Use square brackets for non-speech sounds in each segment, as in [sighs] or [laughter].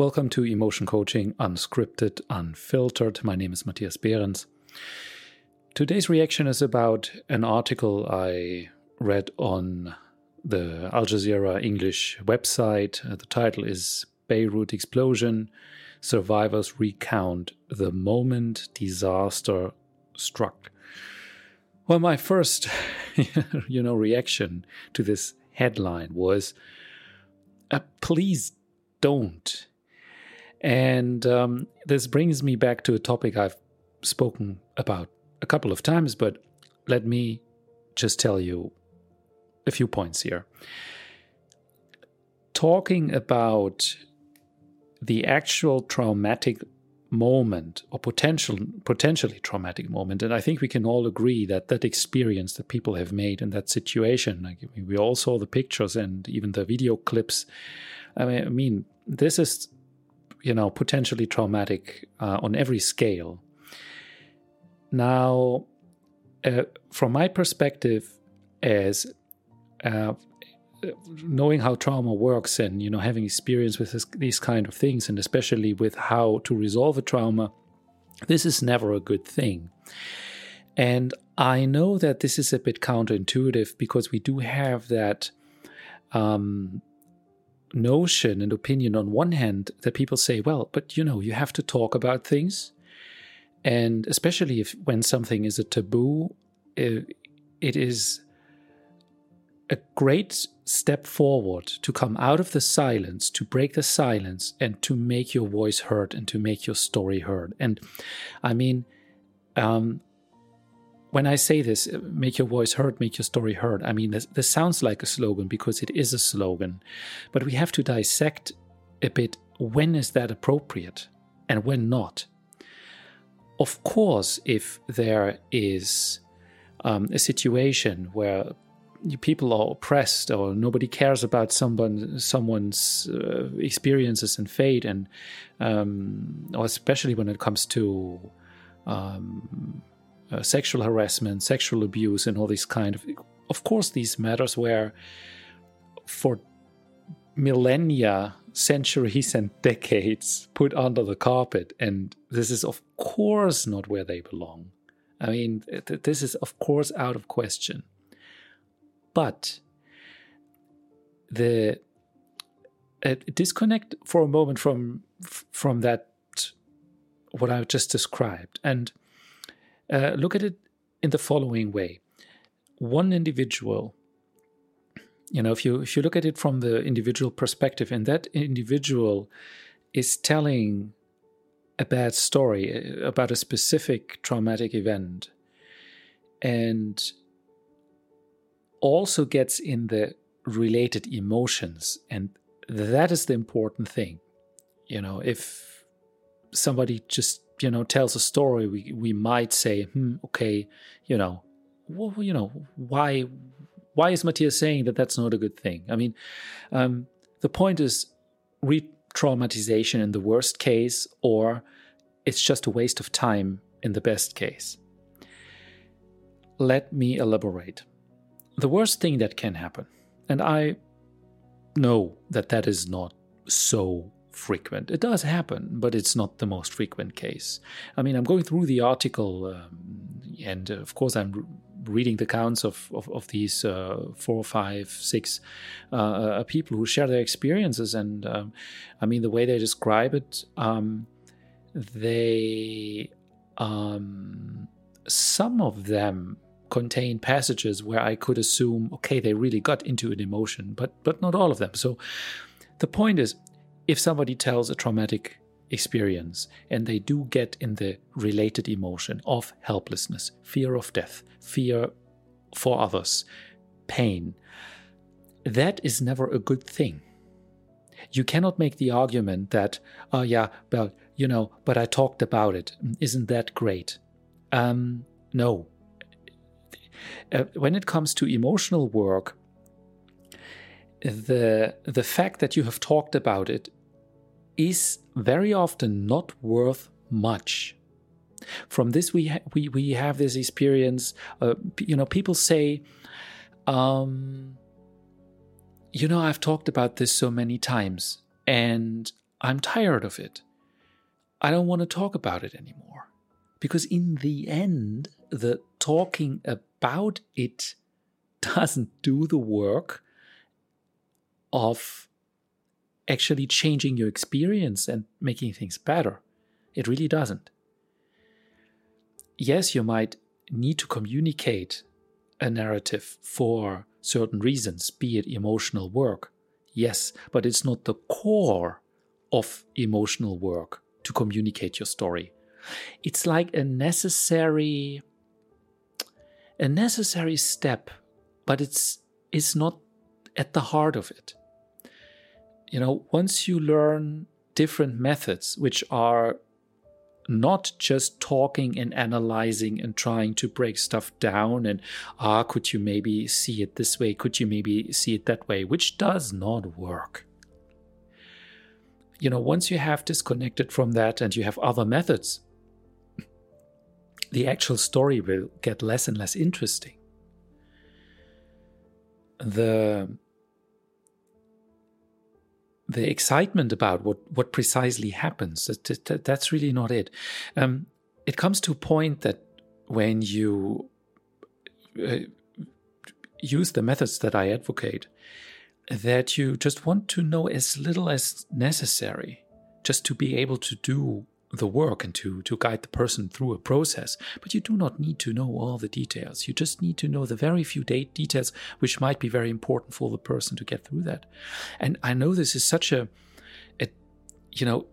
Welcome to Emotion Coaching Unscripted, Unfiltered. My name is Matthias Behrends. Today's reaction is about an article I read on the Al Jazeera English website. Uh, the title is Beirut Explosion Survivors Recount the Moment Disaster Struck. Well, my first, [laughs] you know, reaction to this headline was, uh, "Please don't." And um, this brings me back to a topic I've spoken about a couple of times, but let me just tell you a few points here. Talking about the actual traumatic moment or potential potentially traumatic moment and i think we can all agree that that experience that people have made in that situation like we all saw the pictures and even the video clips i mean, I mean this is you know potentially traumatic uh, on every scale. Now uh, from my perspective as uh, knowing how trauma works and you know having experience with this, these kind of things and especially with how to resolve a trauma this is never a good thing. And i know that this is a bit counterintuitive because we do have that um, notion and opinion on one hand that people say well but you know you have to talk about things and especially if when something is a taboo it, it is a great step forward to come out of the silence, to break the silence, and to make your voice heard and to make your story heard. And I mean, um, when I say this, uh, make your voice heard, make your story heard, I mean, this, this sounds like a slogan because it is a slogan. But we have to dissect a bit when is that appropriate and when not. Of course, if there is um, a situation where people are oppressed or nobody cares about someone someone's uh, experiences and fate and um, or especially when it comes to um, uh, sexual harassment sexual abuse and all these kind of of course these matters were for millennia centuries and [laughs] decades put under the carpet. And this is of course not where they belong. I mean th- this is of course out of question. But the uh, disconnect for a moment from from that what I just described. And uh, look at it in the following way. One individual, you know, if you if you look at it from the individual perspective, and that individual is telling a bad story uh, about a specific traumatic event, and also gets in the related emotions. And that is the important thing. You know, if somebody just, you know, tells a story, we, we might say, hmm, okay, you know, well, you know, why, why is Matthias saying that that's not a good thing? I mean, um, the point is re-traumatization in the worst case, or it's just a waste of time in the best case. Let me elaborate the worst thing that can happen, and I know that that is not so frequent. It does happen, but it's not the most frequent case. I mean, I'm going through the article, um, and uh, of course, I'm reading the accounts of, of, of these uh, four, five, six uh, uh, people who share their experiences. And um, I mean, the way they describe it, um, they, um, some of them contain passages where I could assume, okay, they really got into an emotion, but but not all of them. So the point is, if somebody tells a traumatic experience and they do get in the related emotion of helplessness, fear of death, fear for others, pain, that is never a good thing. You cannot make the argument that, oh yeah, well, you know, but I talked about it. Isn't that great? Um, no, uh, when it comes to emotional work, the the fact that you have talked about it is very often not worth much. From this, we ha- we we have this experience. Uh, you know, people say, um, you know, I've talked about this so many times, and I'm tired of it. I don't want to talk about it anymore. Because in the end, the talking about it [laughs] doesn't do the work of actually changing your experience and making things better. It really doesn't. Yes, you might need to communicate a narrative for certain reasons, be it emotional work. Yes, but it's not the core of emotional work to communicate your story. It's like a necessary a necessary step, but it's it's not at the heart of it. You know, once you learn different methods which are not just talking and analyzing and trying to break stuff down and ah could you maybe see it this way? Could you maybe see it that way? which does not work. You know once you have disconnected from that and you have other methods the actual story will get less and less interesting. The the excitement about what what precisely happens. That, that, that's really not it. Um, it comes to a point that when you uh, use the methods that i advocate that you just want to know as little as necessary just to be able to do the work and to, to guide the person through a process. But you do not need to know all the details. You just need to know the very few details which might be very important for the person to get through that. And I know this is such a, a you know,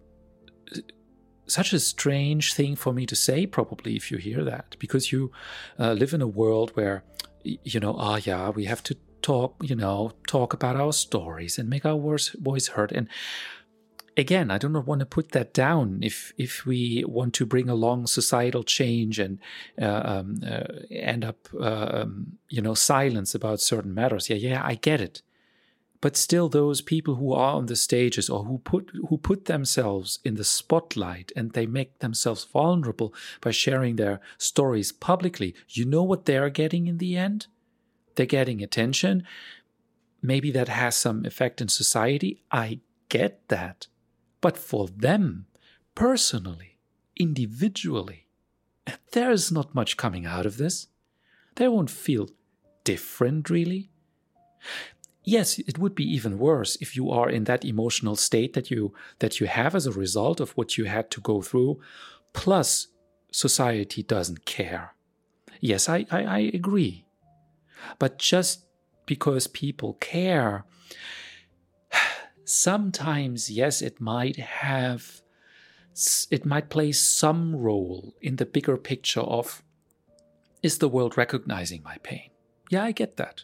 such a strange thing for me to say, probably, if you hear that, because you uh, live in a world where, you know, ah, oh, yeah, we have to talk, you know, talk about our stories and make our voice heard. And again, I do not want to put that down. If if we want to bring along societal change and uh, um, uh, end up, uh, um, you know, silence about certain matters, yeah, yeah, I get it. But still, those people who are on the stages or who put who put themselves in the spotlight and they make themselves vulnerable by sharing their stories publicly, you know what they're getting in the end? They're getting attention. Maybe that has some effect in society. I get that. But for them, personally, individually, there is not much coming out of this. They won't feel different, really. Yes, it would be even worse if you are in that emotional state that you that you have as a result of what you had to go through, plus society doesn't care. Yes, I, I, I agree. But just because people care sometimes, yes, it might have, it might play some role in the bigger picture of is the world recognizing my pain? Yeah, I get that.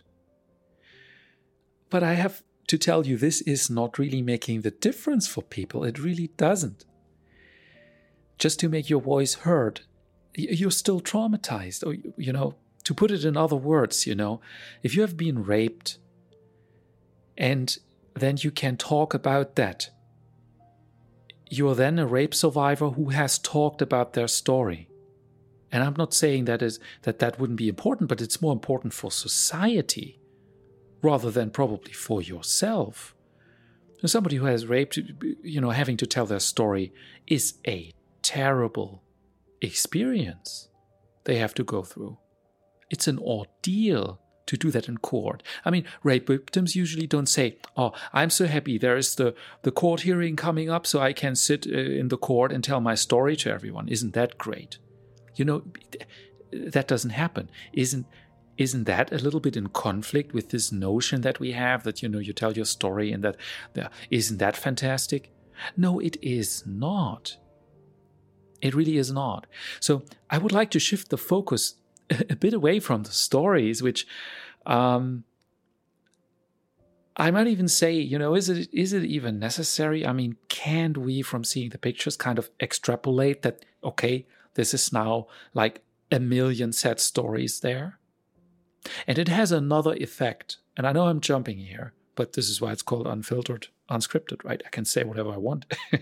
But I have to tell you, this is not really making the difference for people. It really doesn't. Just to make your voice heard, you're still traumatized. Or, you know, to put it in other words, you know, if you have been raped and then you can talk about that. You are then a rape survivor who has talked about their story. And I'm not saying that is that that wouldn't be important, but it's more important for society rather than probably for yourself. somebody who has raped, you know, having to tell their story is a terrible experience they have to go through. It's an ordeal to do that in court. I mean, rape victims usually don't say, "Oh, I'm so happy there is the the court hearing coming up, so I can sit uh, in the court and tell my story to everyone." Isn't that great? You know, that doesn't happen. Isn't isn't that a little bit in conflict with this notion that we have that you know you tell your story and that isn't that fantastic? No, it is not. It really is not. So I would like to shift the focus [laughs] a bit away from the stories, which um, I might even say, you know, is it is it even necessary? I mean, can't we, from seeing the pictures, kind of extrapolate that? Okay, this is now like a million sad stories there, and it has another effect. And I know I'm jumping here, but this is why it's called unfiltered, unscripted, right? I can say whatever I want. [laughs]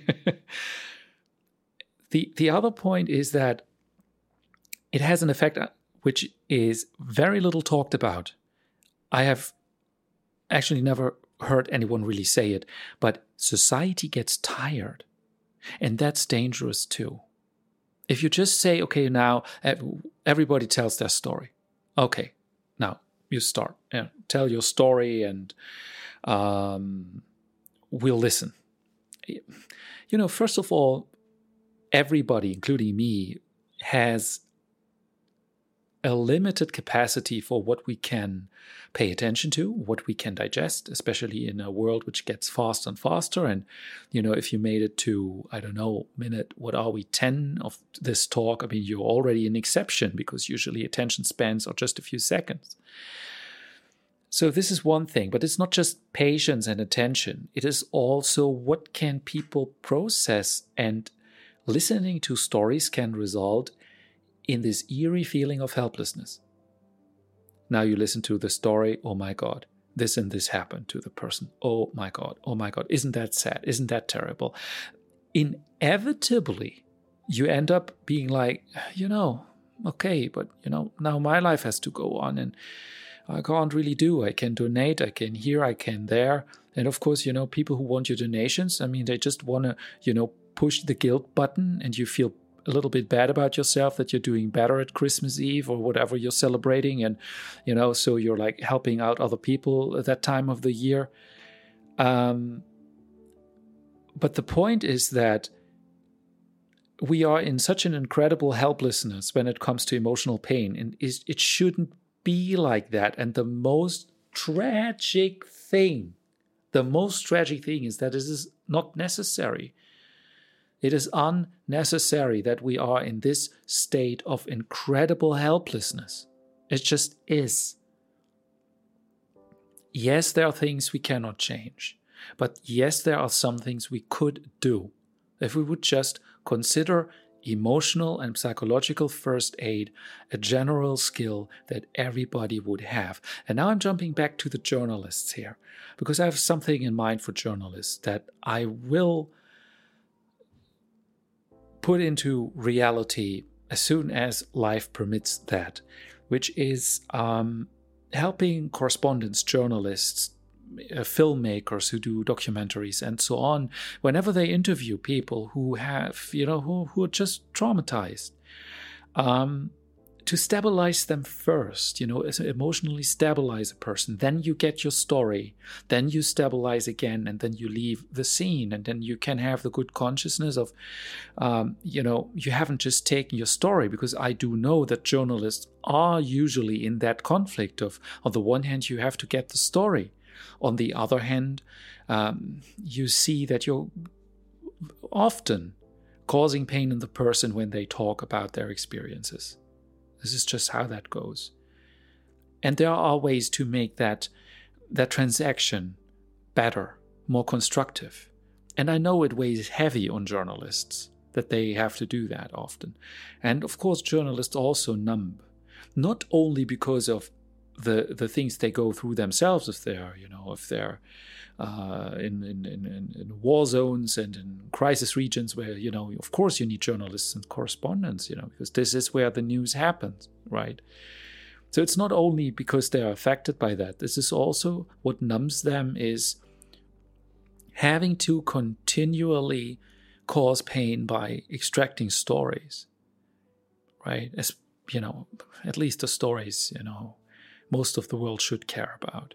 the the other point is that it has an effect which is very little talked about. I have actually never heard anyone really say it, but society gets tired. And that's dangerous too. If you just say, okay, now everybody tells their story. Okay, now you start. Yeah, tell your story and um, we'll listen. You know, first of all, everybody, including me, has a limited capacity for what we can pay attention to, what we can digest, especially in a world which gets faster and faster. And, you know, if you made it to, I don't know, minute, what are we, 10 of this talk, I mean, you're already an exception because usually attention spans are just a few seconds. So this is one thing, but it's not just patience and attention. It is also what can people process and listening to stories can result in this eerie feeling of helplessness. Now you listen to the story, oh my God, this and this happened to the person. Oh my God, oh my God, isn't that sad? Isn't that terrible? Inevitably, you end up being like, you know, okay, but you know, now my life has to go on and I can't really do. I can donate, I can here, I can there. And of course, you know, people who want your donations, I mean, they just want to, you know, push the guilt button and you feel a little bit bad about yourself that you're doing better at Christmas Eve or whatever you're celebrating, and you know, so you're like helping out other people at that time of the year. Um, but the point is that we are in such an incredible helplessness when it comes to emotional pain, and it shouldn't be like that. And the most tragic thing, the most tragic thing is that it is not necessary. It is unnecessary that we are in this state of incredible helplessness. It just is. Yes, there are things we cannot change, but yes, there are some things we could do if we would just consider emotional and psychological first aid a general skill that everybody would have. And now I'm jumping back to the journalists here because I have something in mind for journalists that I will put into reality as soon as life permits that, which is um, helping correspondents, journalists, uh, filmmakers who do documentaries and so on, whenever they interview people who have, you know, who, who are just traumatized. Um, to stabilize them first, you know, emotionally stabilize a person. Then you get your story. Then you stabilize again, and then you leave the scene. And then you can have the good consciousness of, um, you know, you haven't just taken your story, because I do know that journalists are usually in that conflict of, on the one hand, you have to get the story. On the other hand, um, you see that you're often causing pain in the person when they talk about their experiences. This is just how that goes. And there are ways to make that that transaction better, more constructive. And I know it weighs heavy on journalists that they have to do that often. And of course, journalists also numb, not only because of the the things they go through themselves, if they're you know if they're uh, in, in, in, in, war zones and in crisis regions where, you know, of course you need journalists and correspondents, you know, because this is where the news happens, right? So it's not only because they are affected by that, this is also what numbs them is having to continually cause pain by extracting stories, right? As, you know, at least the stories, you know, most of the world should care about.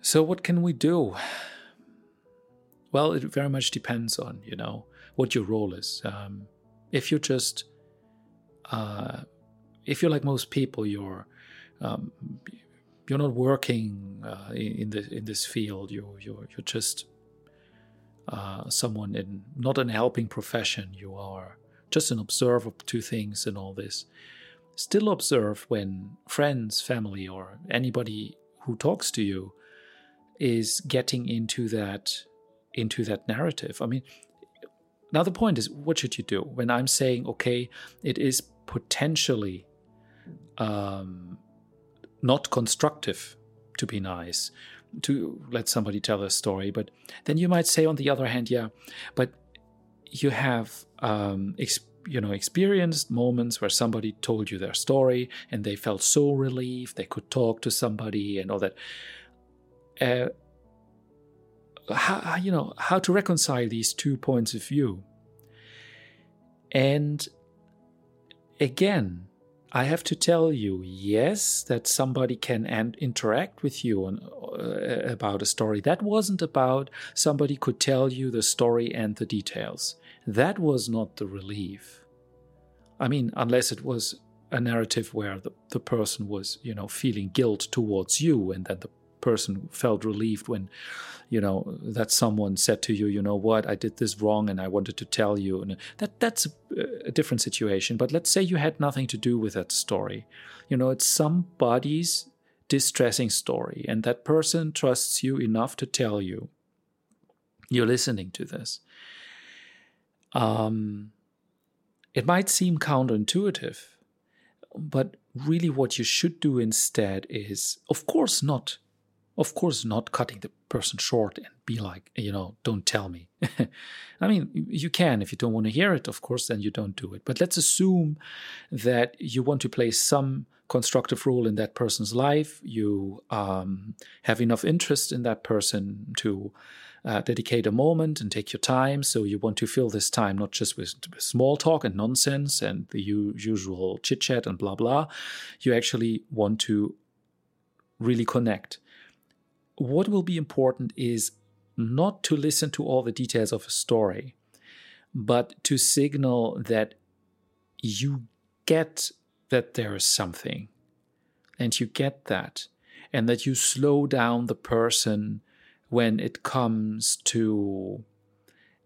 So, what can we do? Well, it very much depends on, you know, what your role is. Um, if you're just, uh, if you're like most people, you're, um, you're not working uh, in the in this field. You're you're you're just uh, someone in not an helping profession. You are just an observer to things and all this. Still observe when friends, family, or anybody who talks to you is getting into that into that narrative. I mean, now the point is, what should you do when I'm saying, okay, it is potentially um, not constructive to be nice to let somebody tell a story, but then you might say, on the other hand, yeah, but you have um, you know experienced moments where somebody told you their story and they felt so relieved they could talk to somebody and all that uh, how, you know how to reconcile these two points of view. And again, I have to tell you, yes, that somebody can and interact with you on, uh, about a story. That wasn't about somebody could tell you the story and the details. That was not the relief. I mean, unless it was a narrative where the, the person was, you know, feeling guilt towards you and that the person felt relieved when you know that someone said to you you know what? I did this wrong and i wanted to tell you. And that that's a, a different situation. But let's say you had nothing to do with that story. You know it's somebody's distressing story and that person trusts you enough to tell you you're listening to this um it might seem counterintuitive but really what you should do instead is of course not of course, not cutting the person short and be like, you know, don't tell me. [laughs] I mean, you can if you don't want to hear it, of course, then you don't do it. But let's assume that you want to play some constructive role in that person's life. You um, have enough interest in that person to uh, dedicate a moment and take your time. So you want to fill this time not just with small talk and nonsense and the u- usual chit chat and blah blah. You actually want to really connect what will be important is not to listen to all the details of a story, but to signal that you get that there is something and you get that, and that you slow down the person when it comes to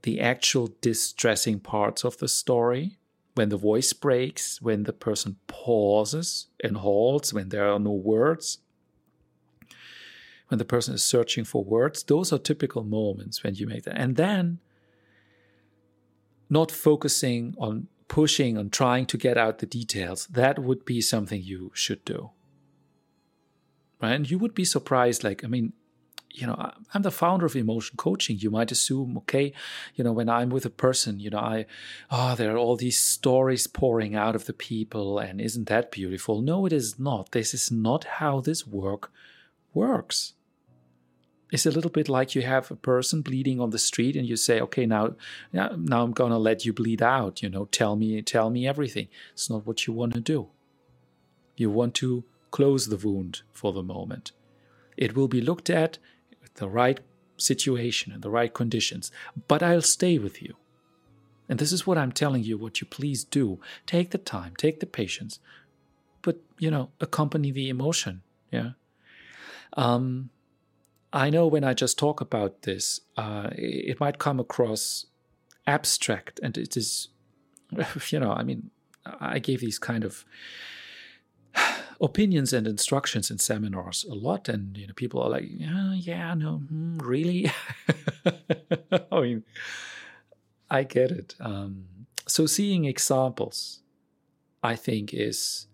the actual distressing parts of the story. When the voice breaks, when the person pauses and halts, when there are no words, when the person is searching for words. Those are typical moments when you make that. And then not focusing on pushing on trying to get out the details, that would be something you should do. Right? And you would be surprised, like, I mean, you know, I'm the founder of emotion coaching. You might assume, okay, you know, when I'm with a person, you know, I, oh, there are all these stories pouring out of the people, and isn't that beautiful? No, it is not. This is not how this work works it's a little bit like you have a person bleeding on the street and you say okay now now i'm to let you bleed out you know tell me tell me everything. It's not what you want to do. You want to close the wound for the moment. It will be looked at with the right situation and the right conditions but i'll stay with you. And this is what i'm telling you what you please do. Take the time take the patience but you know accompany the emotion yeah? Um I know when I just talk about this, uh, it might come across abstract, and it is, [laughs] you know, I mean, I gave these kind of opinions and instructions in seminars a lot, and you know, people are like, yeah, yeah, no, hmm, really. [laughs] I mean, I get it. Um, so seeing examples, I think, is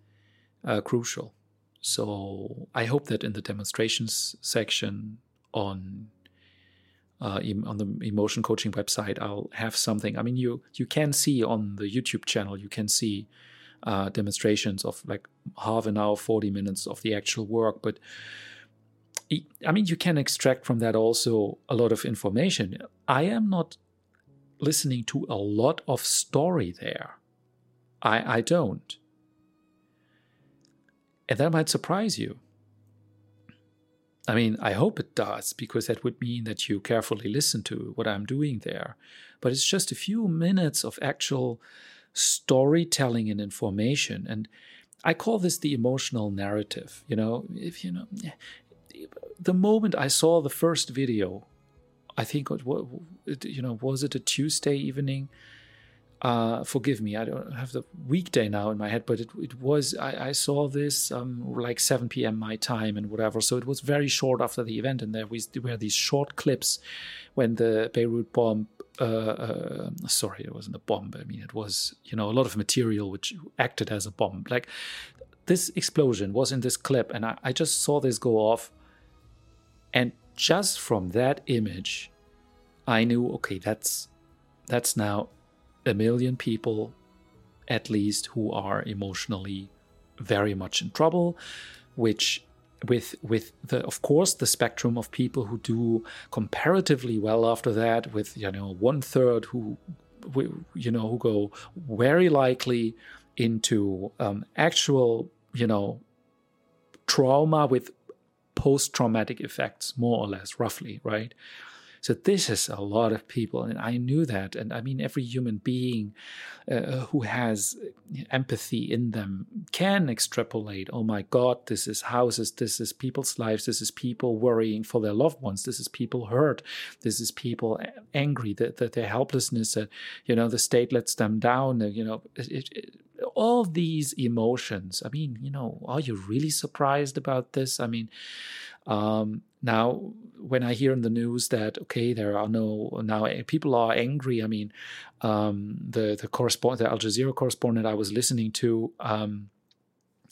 uh, crucial. So I hope that in the demonstrations section on uh, on the emotion coaching website, I'll have something. I mean, you you can see on the YouTube channel, you can see uh, demonstrations of like half an hour, forty minutes of the actual work. But I mean, you can extract from that also a lot of information. I am not listening to a lot of story there. I I don't, and that might surprise you. I mean, I hope it does, because that would mean that you carefully listen to what I'm doing there. But it's just a few minutes of actual storytelling and information. And I call this the emotional narrative. You know, if you know, the moment I saw the first video, I think, what, you know, was it a Tuesday evening? Uh, forgive me, I don't have the weekday now in my head, but it, it was, I, I saw this um, like 7 p.m. my time and whatever. So it was very short after the event. And there was, were these short clips when the Beirut bomb, uh, uh, sorry, it wasn't a bomb. I mean, it was, you know, a lot of material which acted as a bomb. Like this explosion was in this clip. And I, I just saw this go off. And just from that image, I knew, okay, that's, that's now a million people at least who are emotionally very much in trouble, which with with the of course the spectrum of people who do comparatively well after that with you know one third who you know who go very likely into um, actual you know trauma with post traumatic effects more or less roughly right so this is a lot of people, and I knew that. And I mean, every human being uh, who has empathy in them can extrapolate. Oh my God, this is houses, this is people's lives, this is people worrying for their loved ones, this is people hurt, this is people angry that, that their helplessness, that you know the state lets them down. You know, it, it, all these emotions. I mean, you know, are you really surprised about this? I mean, um, now when I hear in the news that okay, there are no now eh, people are angry. I mean, um, the the correspondent, the Al Jazeera correspondent I was listening to. Um,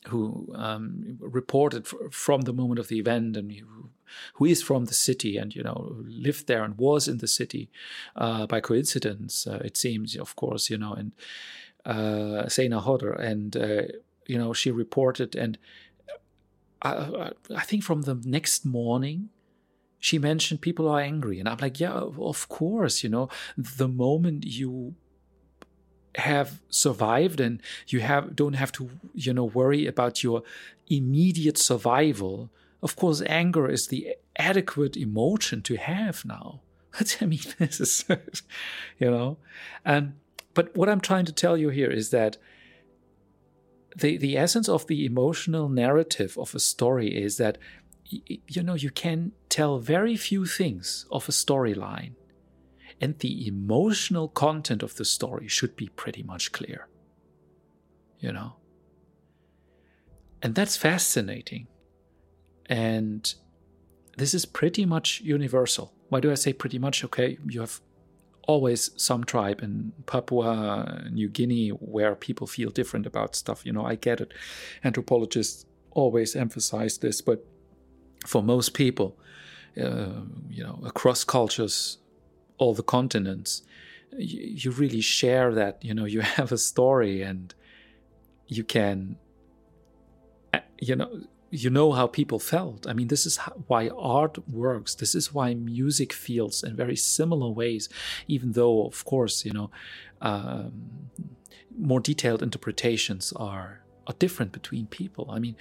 who um, reported f- from the moment of the event and who, who is from the city and you know lived there and was in the city uh, by coincidence uh, it seems of course you know and uh, Zeina Khodr and uh, you know she reported and I, uh, I think from the next morning she mentioned people are angry and i'm like yeah of course you know the moment you have survived and you have don't have to you know worry about your immediate survival of course anger is the adequate emotion to have now. [laughs] I mean [laughs] this is you know and but what i'm trying to tell you here is that the the essence of the emotional narrative of a story is that you know you can tell very few things of a storyline and the emotional content of the story should be pretty much clear you know? And that's fascinating. And this is pretty much universal. Why do i say pretty much? Okay you have always some tribe in Papua New Guinea where people feel different about stuff. You know, I get it. Anthropologists always emphasize this, but for most people, uh, you know, across cultures, all the continents, you, you really share that. You know, [laughs] you have a story and you can, uh, you know, you know how people felt. I mean, this is how, why art works. This is why music feels in very similar ways, even though, of course, you know, um, more detailed interpretations are are different between people. I mean,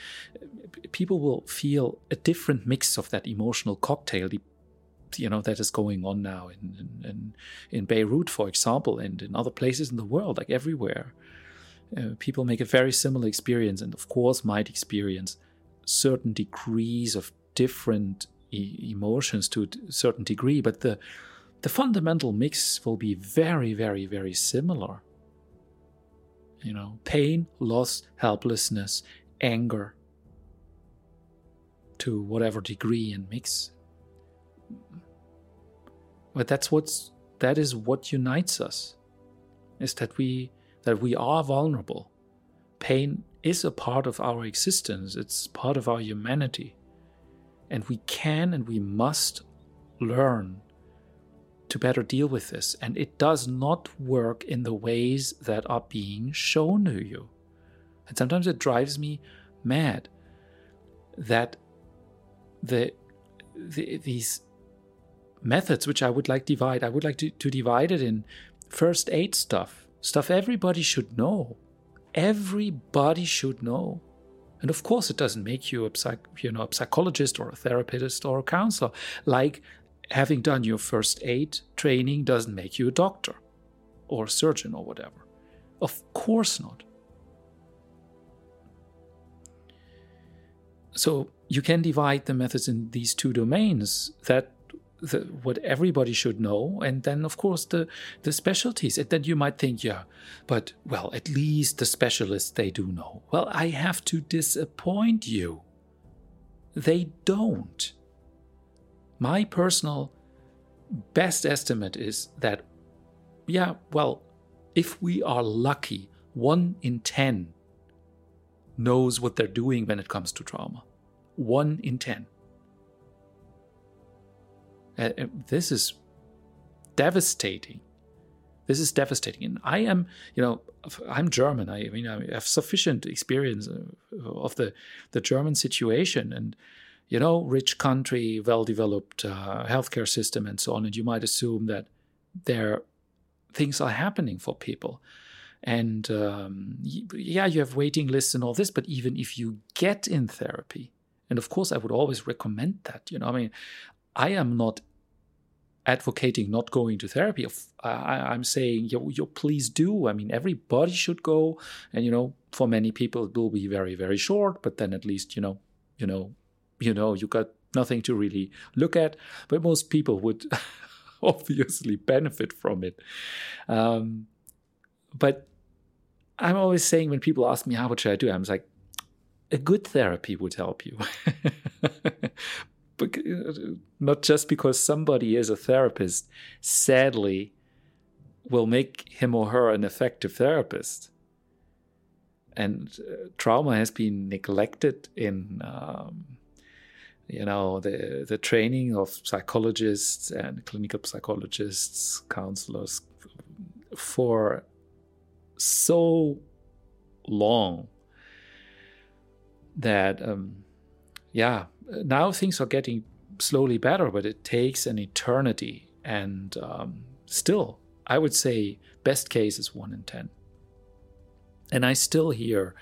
people will feel a different mix of that emotional cocktail. You know that is going on now in in, in Beirut, for example, and in other places in the world, like everywhere. Uh, people make a very similar experience, and of course, might experience certain degrees of different e- emotions to a certain degree, but the the fundamental mix will be very, very, very similar. You know, pain, loss, helplessness, anger, to whatever degree and mix. But that's what's that is what unites us. Is that we that we are vulnerable. Pain is a part of our existence, it's part of our humanity. And we can and we must learn to better deal with this. And it does not work in the ways that are being shown to you. And sometimes it drives me mad that the, the these methods which I would like to divide, I would like to, to divide it in first aid stuff, stuff everybody should know everybody should know. And of course, it doesn't make you a, psych, you know, a psychologist or a therapist or a counselor. Like having done your first aid training doesn't make you a doctor or a surgeon or whatever. Of course not. So you can divide the methods in these two domains that the, what everybody should know, and then of course the the specialties. And then you might think, yeah, but well, at least the specialists they do know. Well, I have to disappoint you. They don't. My personal best estimate is that, yeah, well, if we are lucky, one in ten knows what they're doing when it comes to trauma. One in ten. Uh, uh, this is devastating. This is devastating. And I am, you know, I'm German. I, mean, I have sufficient experience of the the German situation, and you know, rich country, well developed uh, healthcare system, and so on. And you might assume that there things are happening for people. And um, yeah, you have waiting lists and all this, but even if you get in therapy, and of course, I would always recommend that. You know, I mean, I am not advocating not going to therapy. I, am saying, you, you please do. I mean, everybody should go, and you know, for many people, it will be very, very short. But then at least, you know, you know, you know, you got nothing to really look at. But most people would [laughs] obviously benefit from it. Um, but I'm always saying when people ask me how what should I do, I'm like, a good therapy would help you. [laughs] not just because somebody is a therapist, sadly, will make him or her an effective therapist. And uh, trauma has been neglected in, um, you know, the the training of psychologists and clinical psychologists, counselors, for so long that um, yeah now things are getting slowly better but it takes an eternity. And um, still i would say best case is 1 in 10 and i still hear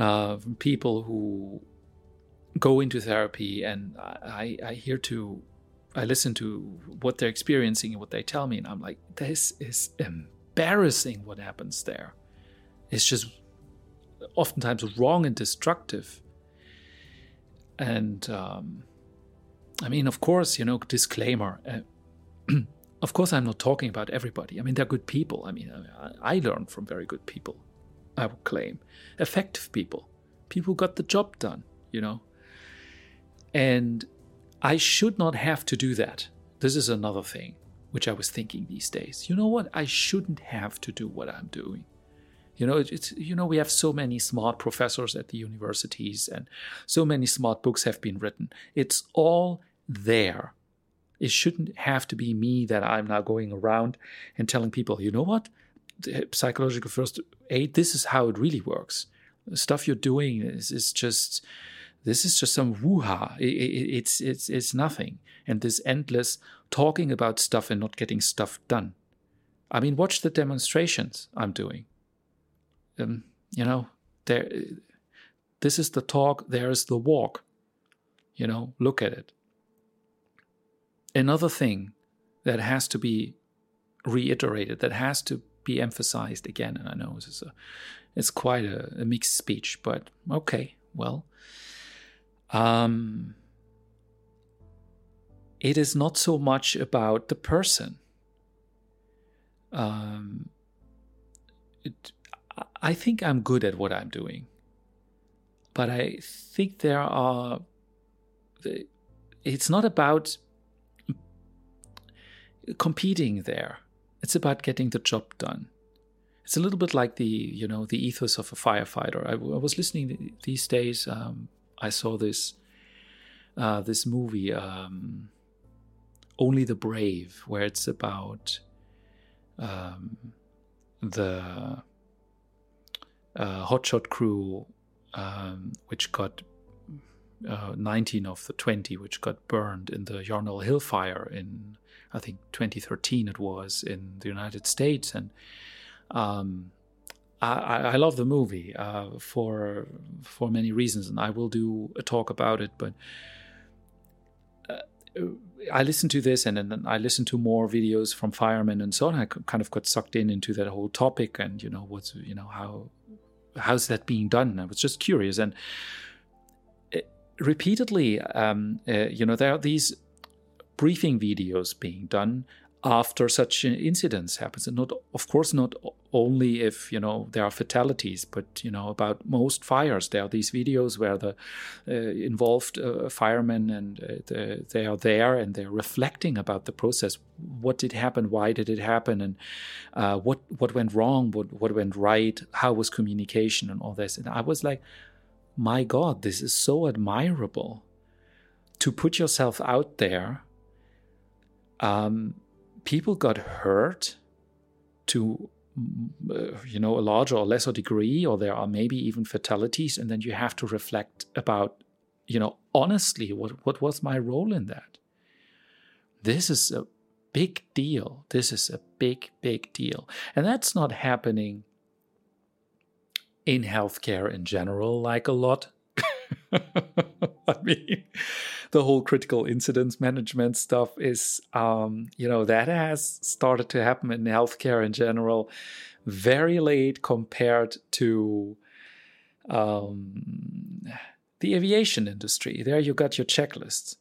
uh, people who go into therapy and I, I hear to i listen to what they're experiencing and what they tell me and i'm like this is embarrassing what happens there. It's just oftentimes wrong and destructive. And um, I mean, of course, you know, disclaimer. Uh, [clears throat] of course, I'm not talking about everybody. I mean, they're good people. I mean, I, I learned from very good people, I would claim. Effective people, people who got the job done, you know. And I should not have to do that. This is another thing which I was thinking these days. You know what? I shouldn't have to do what I'm doing. You know, it's you know we have so many smart professors at the universities, and so many smart books have been written. It's all there. It shouldn't have to be me that I'm now going around and telling people, you know what, the psychological first aid. This is how it really works. The stuff you're doing is, is just this is just some woo-ha. It, it, it's it's it's nothing. And this endless talking about stuff and not getting stuff done. I mean, watch the demonstrations I'm doing um, you know, there. This is the talk. There is the walk. You know, look at it. Another thing that has to be reiterated, that has to be emphasized again, and I know is a, it's quite a, a mixed speech, but okay, well, um, it is not so much about the person. Um, it, I think I'm good at what I'm doing. But I think there are. It's not about competing there. It's about getting the job done. It's a little bit like the you know the ethos of a firefighter. I, I was listening these days. Um, I saw this uh, this movie, um, Only the Brave, where it's about um, the uh, hotshot crew, um, which got uh, 19 of the 20, which got burned in the Yarnell Hill fire in, I think, 2013 it was in the United States. And um, I, I, love the movie uh, for for many reasons, and I will do a talk about it. But uh, I listened to this, and then I listened to more videos from firemen and so on. I kind of got sucked in into that whole topic, and you know what's you know how how's that being done? I was just curious. And uh, repeatedly, um, uh, you know, there are these briefing videos being done after such incidents happens. And not of course not only if you know there are fatalities but you know about most fires there are these videos where the uh, involved uh, firemen and uh, the, they are there and they're reflecting about the process. What did happen? Why did it happen? And uh, what what went wrong? What what went right? How was communication and all this? And i was like my god this is so admirable to put yourself out there um, people got hurt to uh, you know a larger or lesser degree or there are maybe even fatalities and then you have to reflect about you know honestly what what was my role in that? This is a big deal. This is a big big deal. And that's not happening in healthcare in general like a lot [laughs] I mean, the whole critical incidents management stuff is, um, you know, that has started to happen in healthcare in general very late compared to um, the aviation industry. There you got your checklists,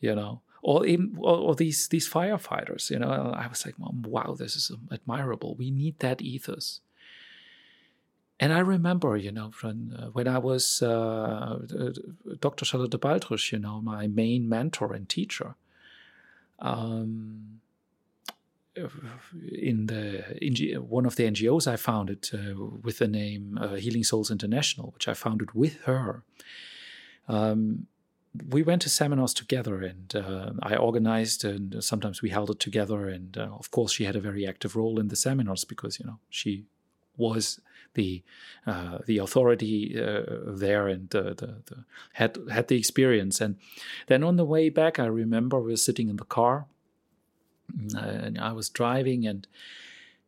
you know, or even or, or these these firefighters. You know, I was like, wow, this is admirable. We need that ethos. And I remember, you know, from uh, when I was uh, Dr. Charlotte Baltrusch, you know, my main mentor and teacher. Um, in the one of the NGOs I founded uh, with the name uh, Healing Souls International, which I founded with her. Um, we went to seminars together, and uh, I organized, and sometimes we held it together. And uh, of course, she had a very active role in the seminars because you know she was the uh, the authority uh, there and the, the, had had the experience. And then on the way back, I remember we were sitting in the car, uh, and I was driving, and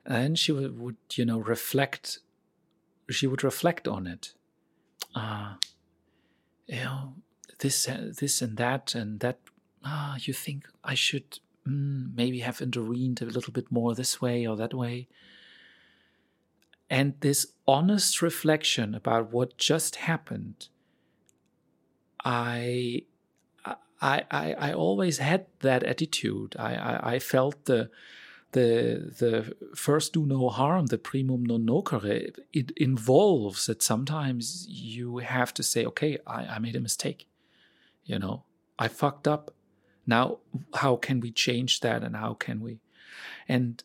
and she would, would you know reflect. She would reflect on it. Uh, you know this this and that and that. Ah, you think I should mm, maybe have intervened a little bit more this way or that way and this honest reflection about what just happened, I I, I, I always had that attitude. I, I, I, felt the the the first do no harm, the primum non nocere. It involves that sometimes you have to say, okay, I, I made a mistake. You know, I fucked up. Now, how can we change that, and how can we? And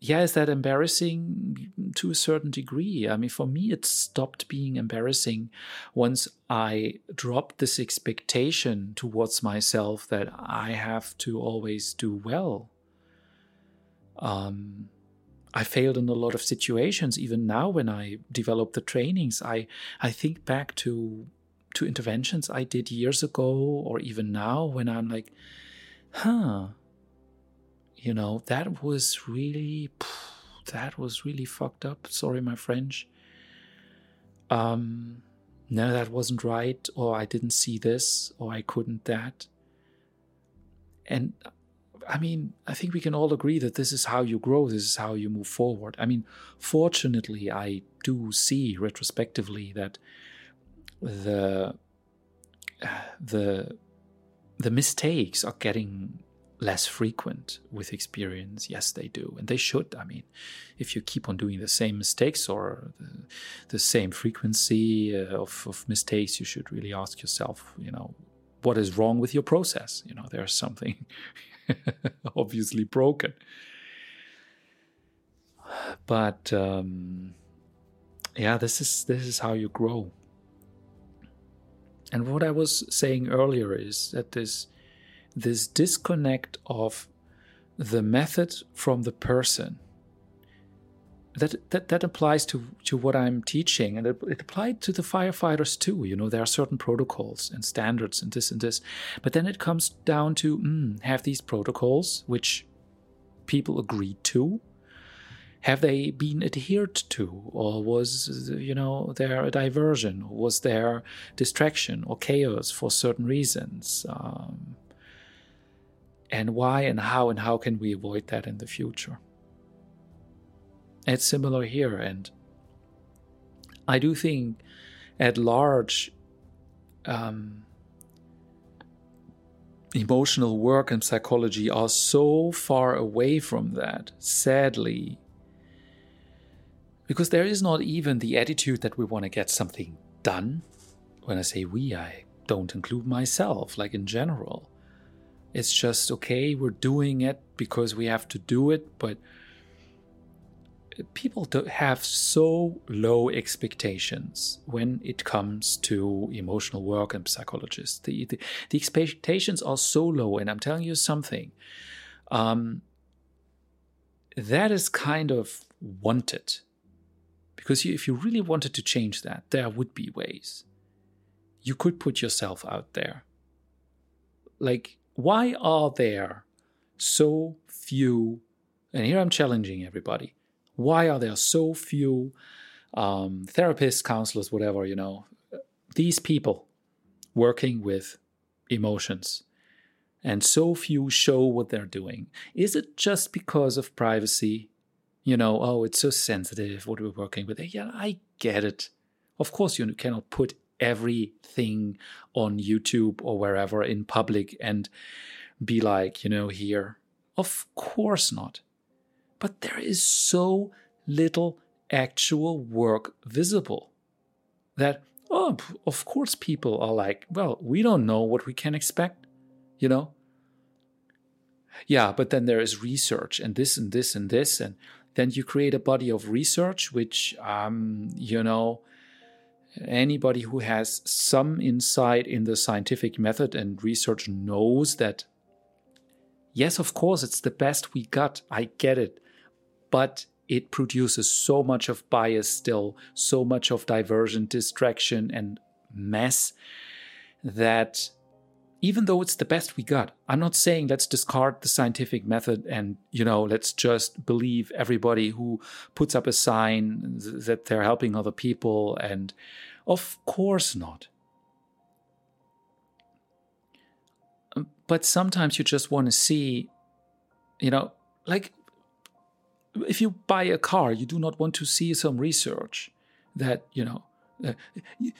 yeah, is that embarrassing to a certain degree? I mean, for me, it stopped being embarrassing once I dropped this expectation towards myself that I have to always do well. Um, I failed in a lot of situations. Even now, when I develop the trainings, I I think back to to interventions I did years ago, or even now, when I'm like, huh you know that was really that was really fucked up. Sorry my french. Um no that wasn't right or i didn't see this or i couldn't that. And i mean i think we can all agree that this is how you grow this is how you move forward. I mean fortunately i do see retrospectively that the the the mistakes are getting less frequent with experience. Yes, they do. And they should. I mean, if you keep on doing the same mistakes or the, the same frequency uh, of, of, mistakes, you should really ask yourself, you know, what is wrong with your process? You know, there's something [laughs] obviously broken. But um, yeah, this is this is how you grow. And what I was saying earlier is that this this disconnect of the method from the person that that, that applies to, to what I'm teaching, and it, it, applied to the firefighters too. You know, there are certain protocols and standards and this and this, but then it comes down to mm, have these protocols which people agreed to. Have they been adhered to, or was you know there a diversion, was there distraction or chaos for certain reasons? Um, and why and how and how can we avoid that in the future. It's similar here, and I do think at large, um, emotional work and psychology are so far away from that, sadly, because there is not even the attitude that we want to get something done. When I say we, I don't include myself, like in general. It's just okay, we're doing it because we have to do it, but people have so low expectations when it comes to emotional work and psychologists. The, the, the expectations are so low, and I'm telling you something. Um, that is kind of wanted. Because you, if you really wanted to change that, there would be ways. You could put yourself out there. Like, why are there so few? And here I'm challenging everybody. Why are there so few um, therapists, counselors, whatever, you know, these people working with emotions? And so few show what they're doing. Is it just because of privacy? You know, oh, it's so sensitive what we're working with. Yeah, I get it. Of course, you cannot put everything on YouTube or wherever in public and be like, you know, here. Of course not. But there is so little actual work visible that, oh, of course, people are like, well, we don't know what we can expect, you know? Yeah, but then there is research and this and this and this. And then you create a body of research, which, um, you know, anybody who has some insight in the scientific method and research knows that yes of course it's the best we got. I get it. But it produces so much of bias still so much of diversion distraction and mess that even though it's the best we got i'm not saying let's discard the scientific method and you know let's just believe everybody who puts up a sign that they're helping other people and of course not. But sometimes you just want to see you know like if you buy a car you do not want to see some research that you know uh,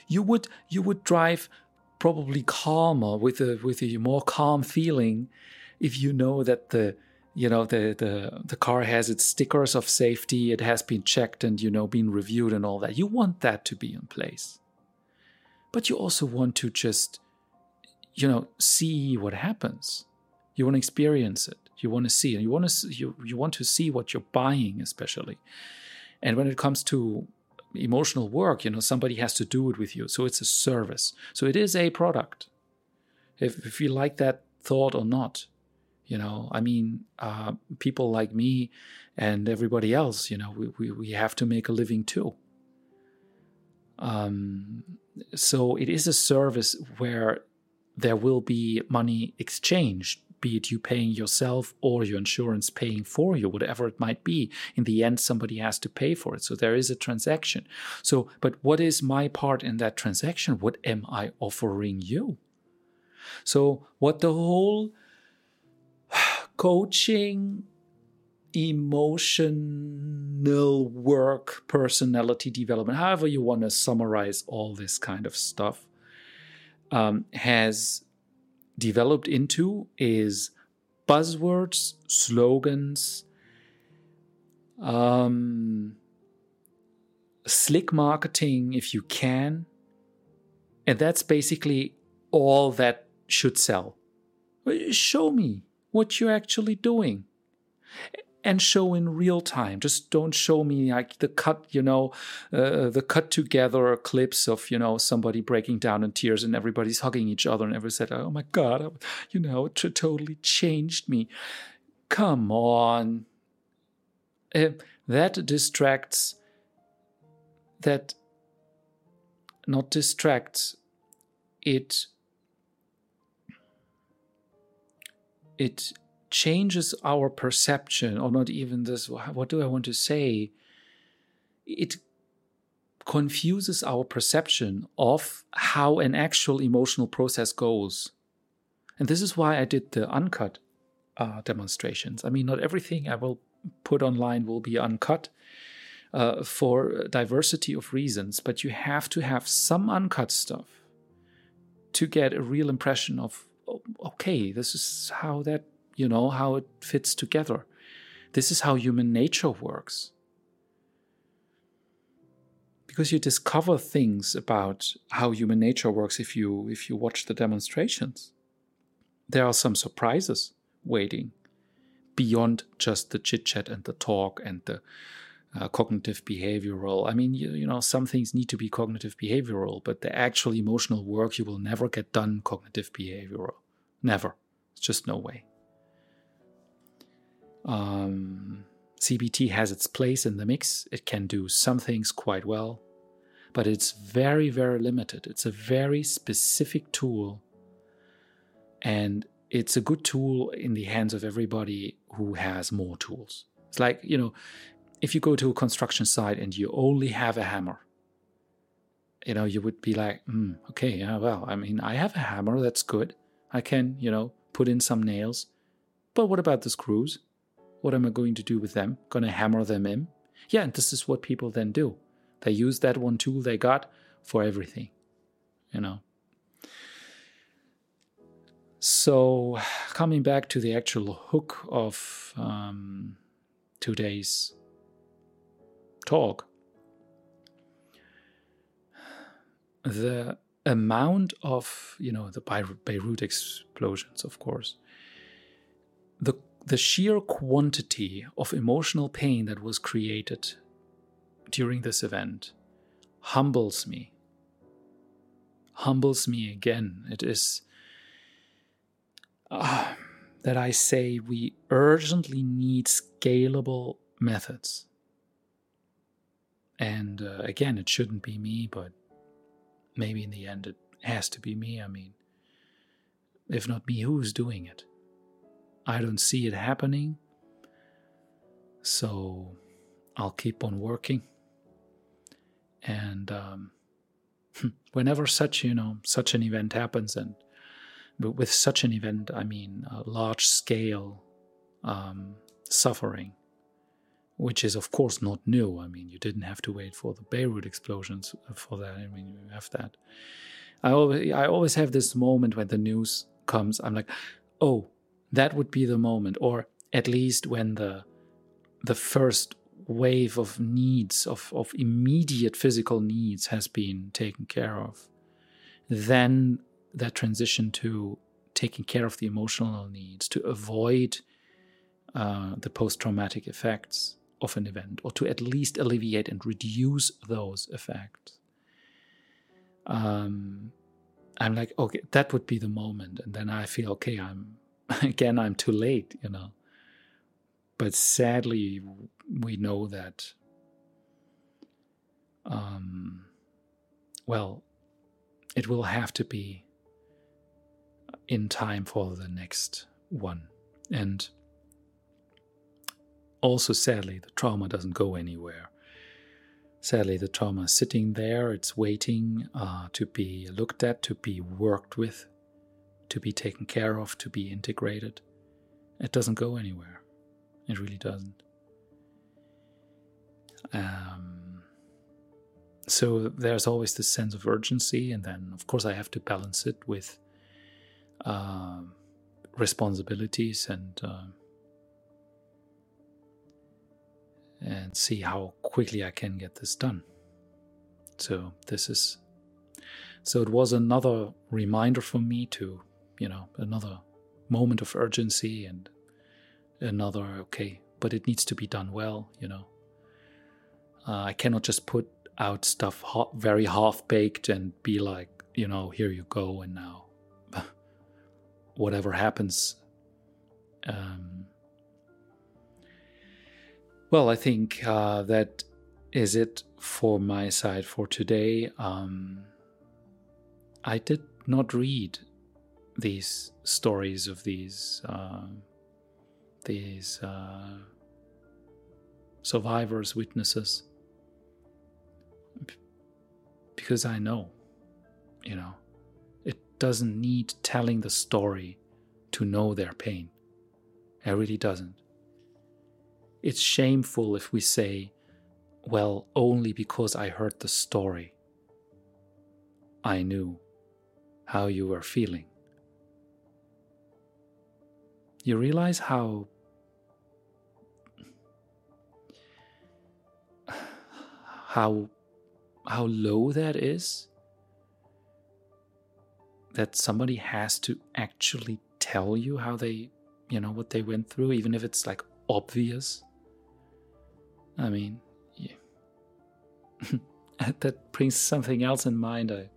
you would you would drive probably calmer with a with a more calm feeling if you know that the you know the the the car has its stickers of safety it has been checked and you know been reviewed and all that. You want that to be in place. But you also want to just you know see what happens. You want to experience it. You want to see and you want to you, you want to see what you're buying especially. And when it comes to emotional work you know somebody has to do it with you. So it's a service. So it is a product. If, if you like that thought or not you know i mean uh, people like me and everybody else you know we, we, we have to make a living too. Um, so it is a service where there will be money exchanged be it you paying yourself or your insurance paying for you, whatever it might be. In the end, somebody has to pay for it. So there is a transaction. So, but what is my part in that transaction? What am I offering you? So, what the whole [sighs] coaching, emotional work, personality development, however you want to summarize all this kind of stuff, um, has developed into is buzzwords, slogans, um, slick marketing if you can. And that's basically all that should sell. Show me what you're actually doing and show in real time. Just don't show me like the cut, you know, uh, the cut together clips of, you know, somebody breaking down in tears and everybody's hugging each other and everybody said, oh my God, you know, it totally changed me. Come on. Uh, that distracts, that not distracts, it it changes our perception, or not even this, what do I want to say? It confuses our perception of how an actual emotional process goes. And this is why I did the uncut uh, demonstrations. I mean, not everything I will put online will be uncut uh, for diversity of reasons, but you have to have some uncut stuff to get a real impression of okay, this is how that you know, how it fits together. This is how human nature works. Because you discover things about how human nature works if you if you watch the demonstrations. There are some surprises waiting beyond just the chit chat and the talk and the uh, cognitive behavioral. I mean, you, you know, some things need to be cognitive behavioral, but the actual emotional work you will never get done cognitive behavioral. Never. It's just no way. Um, CBT has its place in the mix. It can do some things quite well, but it's very, very limited. It's a very specific tool, and it's a good tool in the hands of everybody who has more tools. It's like, you know, if you go to a construction site and you only have a hammer, you know, you would be like, mm, okay, yeah, well, I mean, I have a hammer, that's good. I can, you know, put in some nails. But what about the screws? What am I going to do with them? Gonna hammer them in? Yeah, and this is what people then do. They use that one tool they got for everything, you know. So, coming back to the actual hook of um, today's talk, the amount of you know the Beirut explosions, of course, the the sheer quantity of emotional pain that was created during this event humbles me. Humbles me again. It is uh, that I say we urgently need scalable methods. And uh, again, it shouldn't be me, but maybe in the end it has to be me. I mean, if not me, who's doing it? I don't see it happening. So I'll keep on working. And um, whenever such, you know, such an event happens, and with such an event, I mean large scale um, suffering, which is of course not new. I mean, you didn't have to wait for the Beirut explosions for that. I mean, you have that. I always, I always have this moment when the news comes. I'm like, oh, that would be the moment, or at least when the the first wave of needs of, of immediate physical needs has been taken care of then that transition to taking care of the emotional needs to avoid uh, the post-traumatic effects of an event or to at least alleviate and reduce those effects um, i'm like okay that would be the moment and then i feel okay i'm [laughs] again, I'm too late, you know. But sadly, we know that, um, well, it will have to be in time for the next one. And also, sadly, the trauma doesn't go anywhere. Sadly, the trauma is sitting there, it's waiting uh, to be looked at, to be worked with to be taken care of, to be integrated. It doesn't go anywhere. It really doesn't. Um, so there's always this sense of urgency, and then, of course, I have to balance it with uh, responsibilities and uh, and see how quickly I can get this done. So this is so it was another reminder for me to you know, another moment of urgency and another, okay, but it needs to be done well, you know. Uh, I cannot just put out stuff hot, very half baked and be like, you know, here you go, and now [laughs] whatever happens. Um, well, I think uh, that is it for my side for today. Um, I did not read these stories of these uh, these uh, survivors, witnesses, because I know, you know, it doesn't need telling the story to know their pain. It really doesn't. It's shameful if we say, well, only because I heard the story, I knew how you were feeling you realize how how how low that is? That somebody has to actually tell you how they you know what they went through even if it's like obvious? I mean yeah. [laughs] that brings something else in mind. I,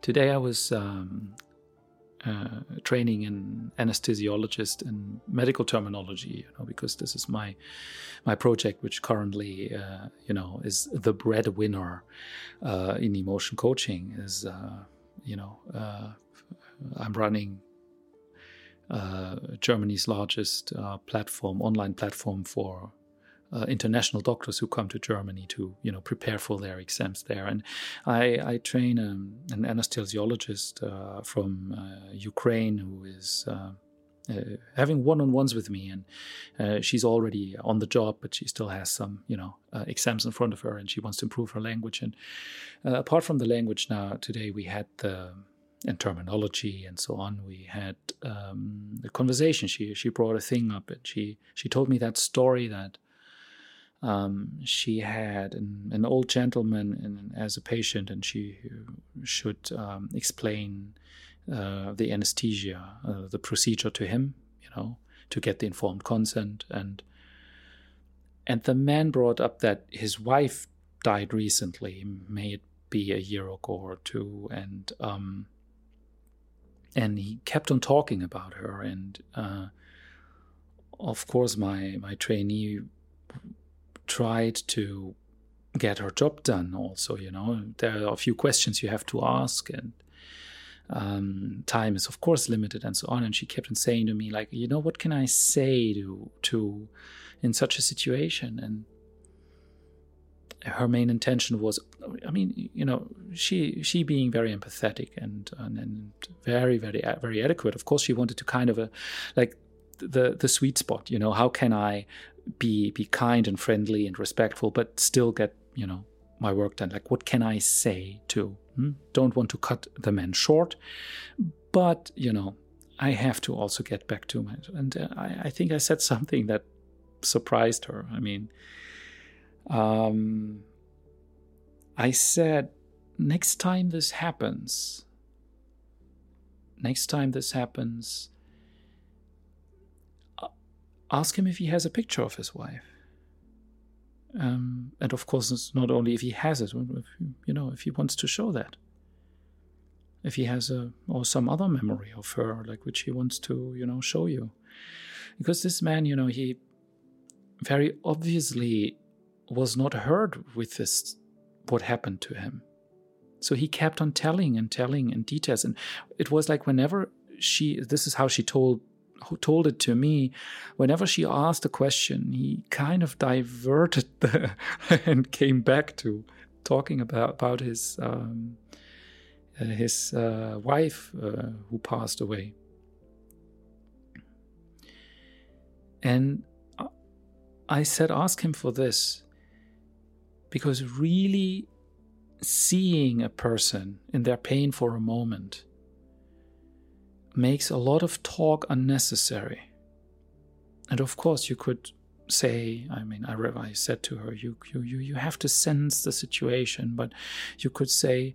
today i was um, uh, training in anesthesiologist and medical terminology, you know, because this is my my project, which currently, uh, you know, is the breadwinner uh, in emotion coaching. Is uh, you know, uh, I'm running uh, Germany's largest platform, online platform for uh, international doctors who come to Germany to you know prepare for their exams there. And I, I train um, an anesthesiologist uh, from uh, Ukraine who is. Uh, uh, having one-on-ones with me, and uh, she's already on the job, but she still has some, you know, exams in front of her, and she wants to improve her language. And apart from the language, now today we had the and terminology and so on. We had um, the conversation. She she brought a thing up, and she she told me that story that um, she had an, an, old gentleman in, as a patient, and she should um, explain uh, the anesthesia, uh, the procedure to him, you know, to get the informed consent. And and the man brought up that his wife died recently, may it be a year ago or two, and um, and he kept on talking about her, and uh, of course, my my trainee tried to get her job done also you know. There are a few questions you have to ask and um, time is of course limited and so on. And she kept on saying to me like you know what can i say to to in such a situation? And her main intention was i mean you know she she being very empathetic and and, and very very very adequate. Of course she wanted to kind of a like the the sweet spot you know how can i be be kind and friendly and respectful, but still get you know my work done. Like, what can I say to? Hmm? Don't want to cut the man short, but you know, I have to also get back to my. And uh, I, I think I said [laughs] something that surprised her. I mean, um, I said, next time this happens, next time this happens, ask him if he has a picture of his wife. Um, and of course, it's not only if he has it, if, you know, if he wants to show that. If he has a or some other memory of her, like which he wants to, you know, show you, because this man, you know, he very obviously was not heard with this what happened to him. So he kept on telling and telling in details, and it was like whenever she, this is how she told who told it to me, whenever she asked a question, he kind of diverted [laughs] the and came back to talking about about his um, uh, his uh, wife uh, who passed away. And I said, ask him for this, because really seeing a person in their pain for a moment makes a lot of talk unnecessary. And of course, you could say, I mean, I, I said to her, you, you, you, have to sense the situation, but you could say,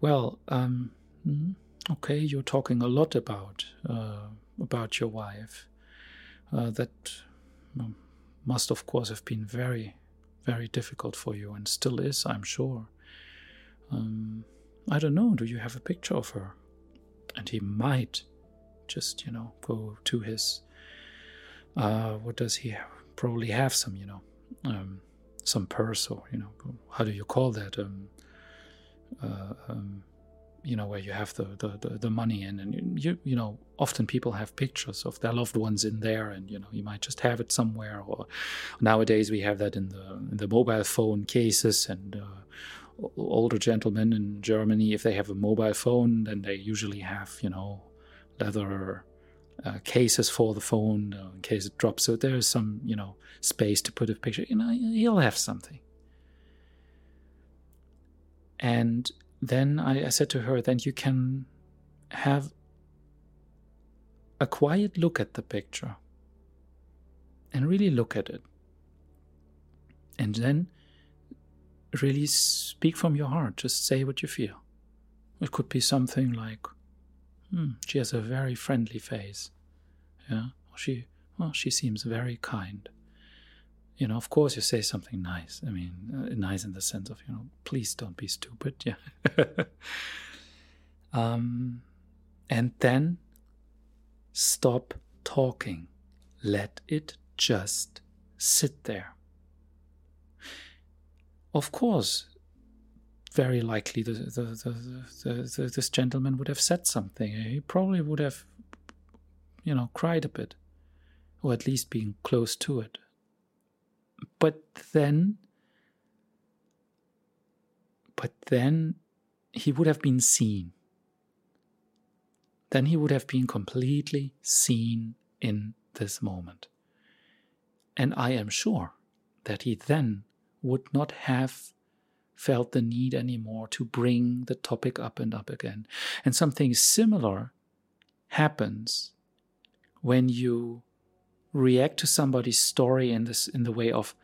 well, um, hmm, okay, you're talking a lot about uh, about your wife. Uh, that um, must, of course, have been very, very difficult for you, and still is, I'm sure. Um, I don't know. Do you have a picture of her? And he might just you know go to his uh, what does he have? probably have some you know um, some purse or you know how do you call that um, uh, um, you know where you have the, the, the, the, money in and you you know often people have pictures of their loved ones in there and you know you might just have it somewhere or nowadays we have that in the in the mobile phone cases and uh, older gentlemen in Germany, if they have a mobile phone, then they usually have, you know, leather uh, cases for the phone uh, in case it drops. So there's some, you know, space to put a picture. You know, he'll have something. And then I, I said to her, then you can have a quiet look at the picture and really look at it. And then really speak from your heart. Just say what you feel. It could be something like, hmm, she has a very friendly face. Yeah, she, well, she seems very kind. You know, of course, you say something nice. I mean, uh, nice in the sense of, you know, please don't be stupid. [laughs] Yeah. um, And then stop talking. Let it just sit there. Of course, very likely the, the, the, this gentleman would have said something. He probably would have, you know, cried a bit, or at least been close to it. But then, but then he would have been seen. Then he would have been completely seen in this moment. And I am sure that he then would not have felt the need anymore to bring the topic up and up again. And something similar happens when you react to somebody's story in this in the way of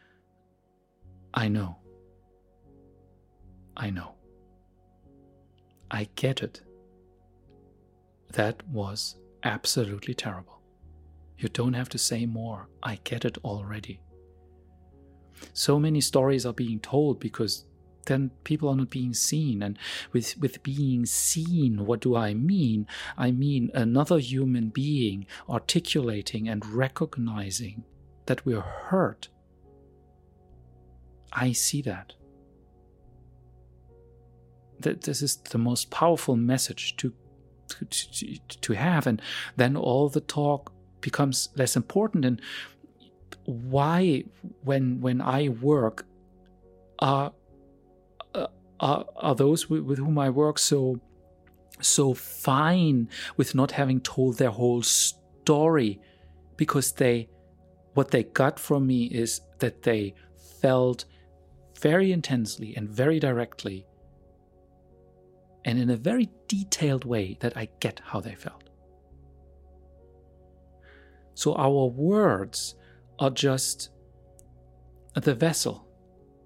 I know. I know. I get it. That was absolutely terrible. You don't have to say more. I get it already. So many stories are being told because then people are not being seen. And with, with being seen, what do I mean? I mean another human being articulating and recognizing that we're hurt. I see that. That this is the most powerful message to, to, to, to have. And then all the talk becomes less important. And why, when, when I work, are uh, are, are those with, with whom I work so so fine with not having told their whole story because they what they got from me is that they felt very intensely and very directly and in a very detailed way that I get how they felt. So our words are just the vessel,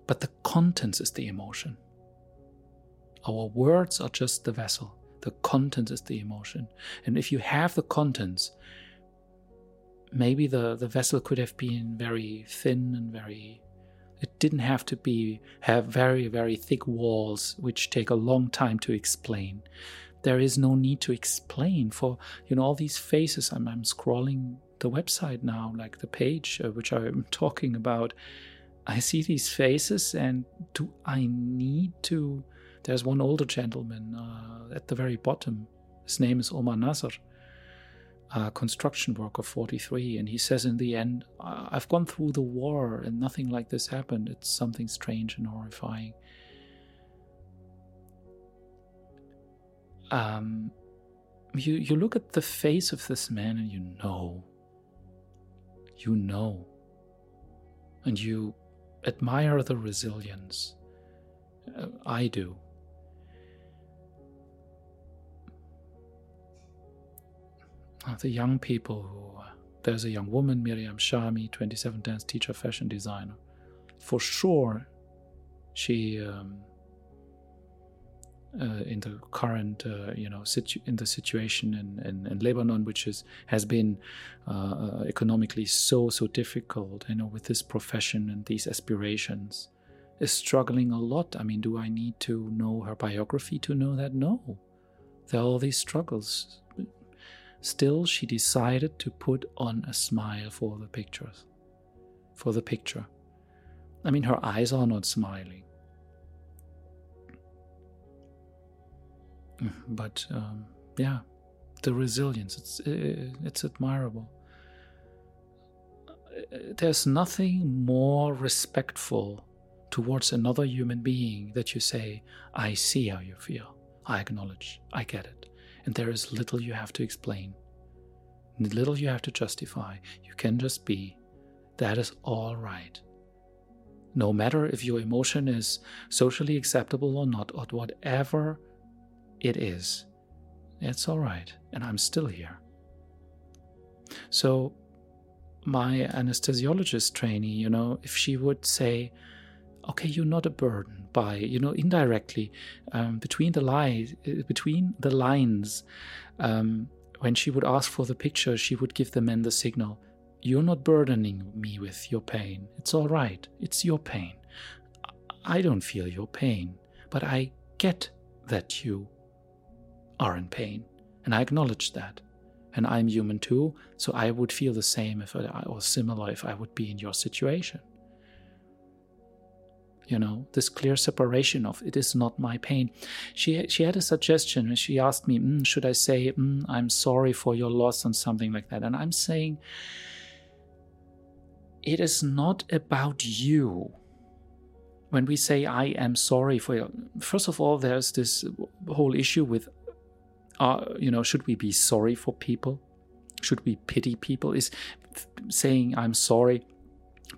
but the contents is the emotion. Our words are just the vessel, the content is the emotion. And if you have the contents, maybe the, the vessel could have been very thin and very it didn't have to be have very very thick walls which take a long time to explain there is no need to explain for you know all these faces i'm, I'm scrolling the website now like the page uh, which i'm [laughs] talking about i see these faces and do i need to there's one older gentleman uh, at the very bottom. His name is Omar Nasser, a construction worker, 43, and he says in the end, I've gone through the war and nothing like this happened. It's something strange and horrifying. Um, you, you look at the face of this man and you know. You know. And you admire the resilience. Uh, I do. the young people who uh, there's a young woman, Miriam Shami, 27 dance teacher, fashion designer. For sure, she um, uh, in the current uh, you know situ- in the situation in, in, in, Lebanon, which is has been uh, uh, economically so so difficult, you know, with this profession and these aspirations, is struggling a lot. I mean, do I need to know her biography to know that? No, there are all these struggles Still, she decided to put on a smile for the pictures. For the picture. I mean, her eyes are not smiling. But um, yeah, the resilience, it's, it's admirable. There's nothing more respectful towards another human being that you say, I see how you feel. I acknowledge. I get it and there is little you have to explain, little you have to justify. You can just be. That is all right. No matter if your emotion is socially acceptable or not, or whatever it is, it's all right, and I'm still here. So, my anesthesiologist trainee, you know, if she would say, okay, you're not a burden by, you know, indirectly um, between the lines, uh, between the lines. Um, when she would ask for the picture, she would give the men the signal, "You're not burdening me with your pain. It's all right. It's your pain. I don't feel your pain, but I get that you are in pain. And I acknowledge that. And I'm human too, so I would feel the same if I, or similar if I would be in your situation. You know, this clear separation of it is not my pain. She she had a suggestion. She asked me, mm, should I say, mm, I'm sorry for your loss and something like that? And I'm saying, it is not about you when we say I am sorry for you, first of all, there's this whole issue with, uh, you know, should we be sorry for people? Should we pity people? Is saying I'm sorry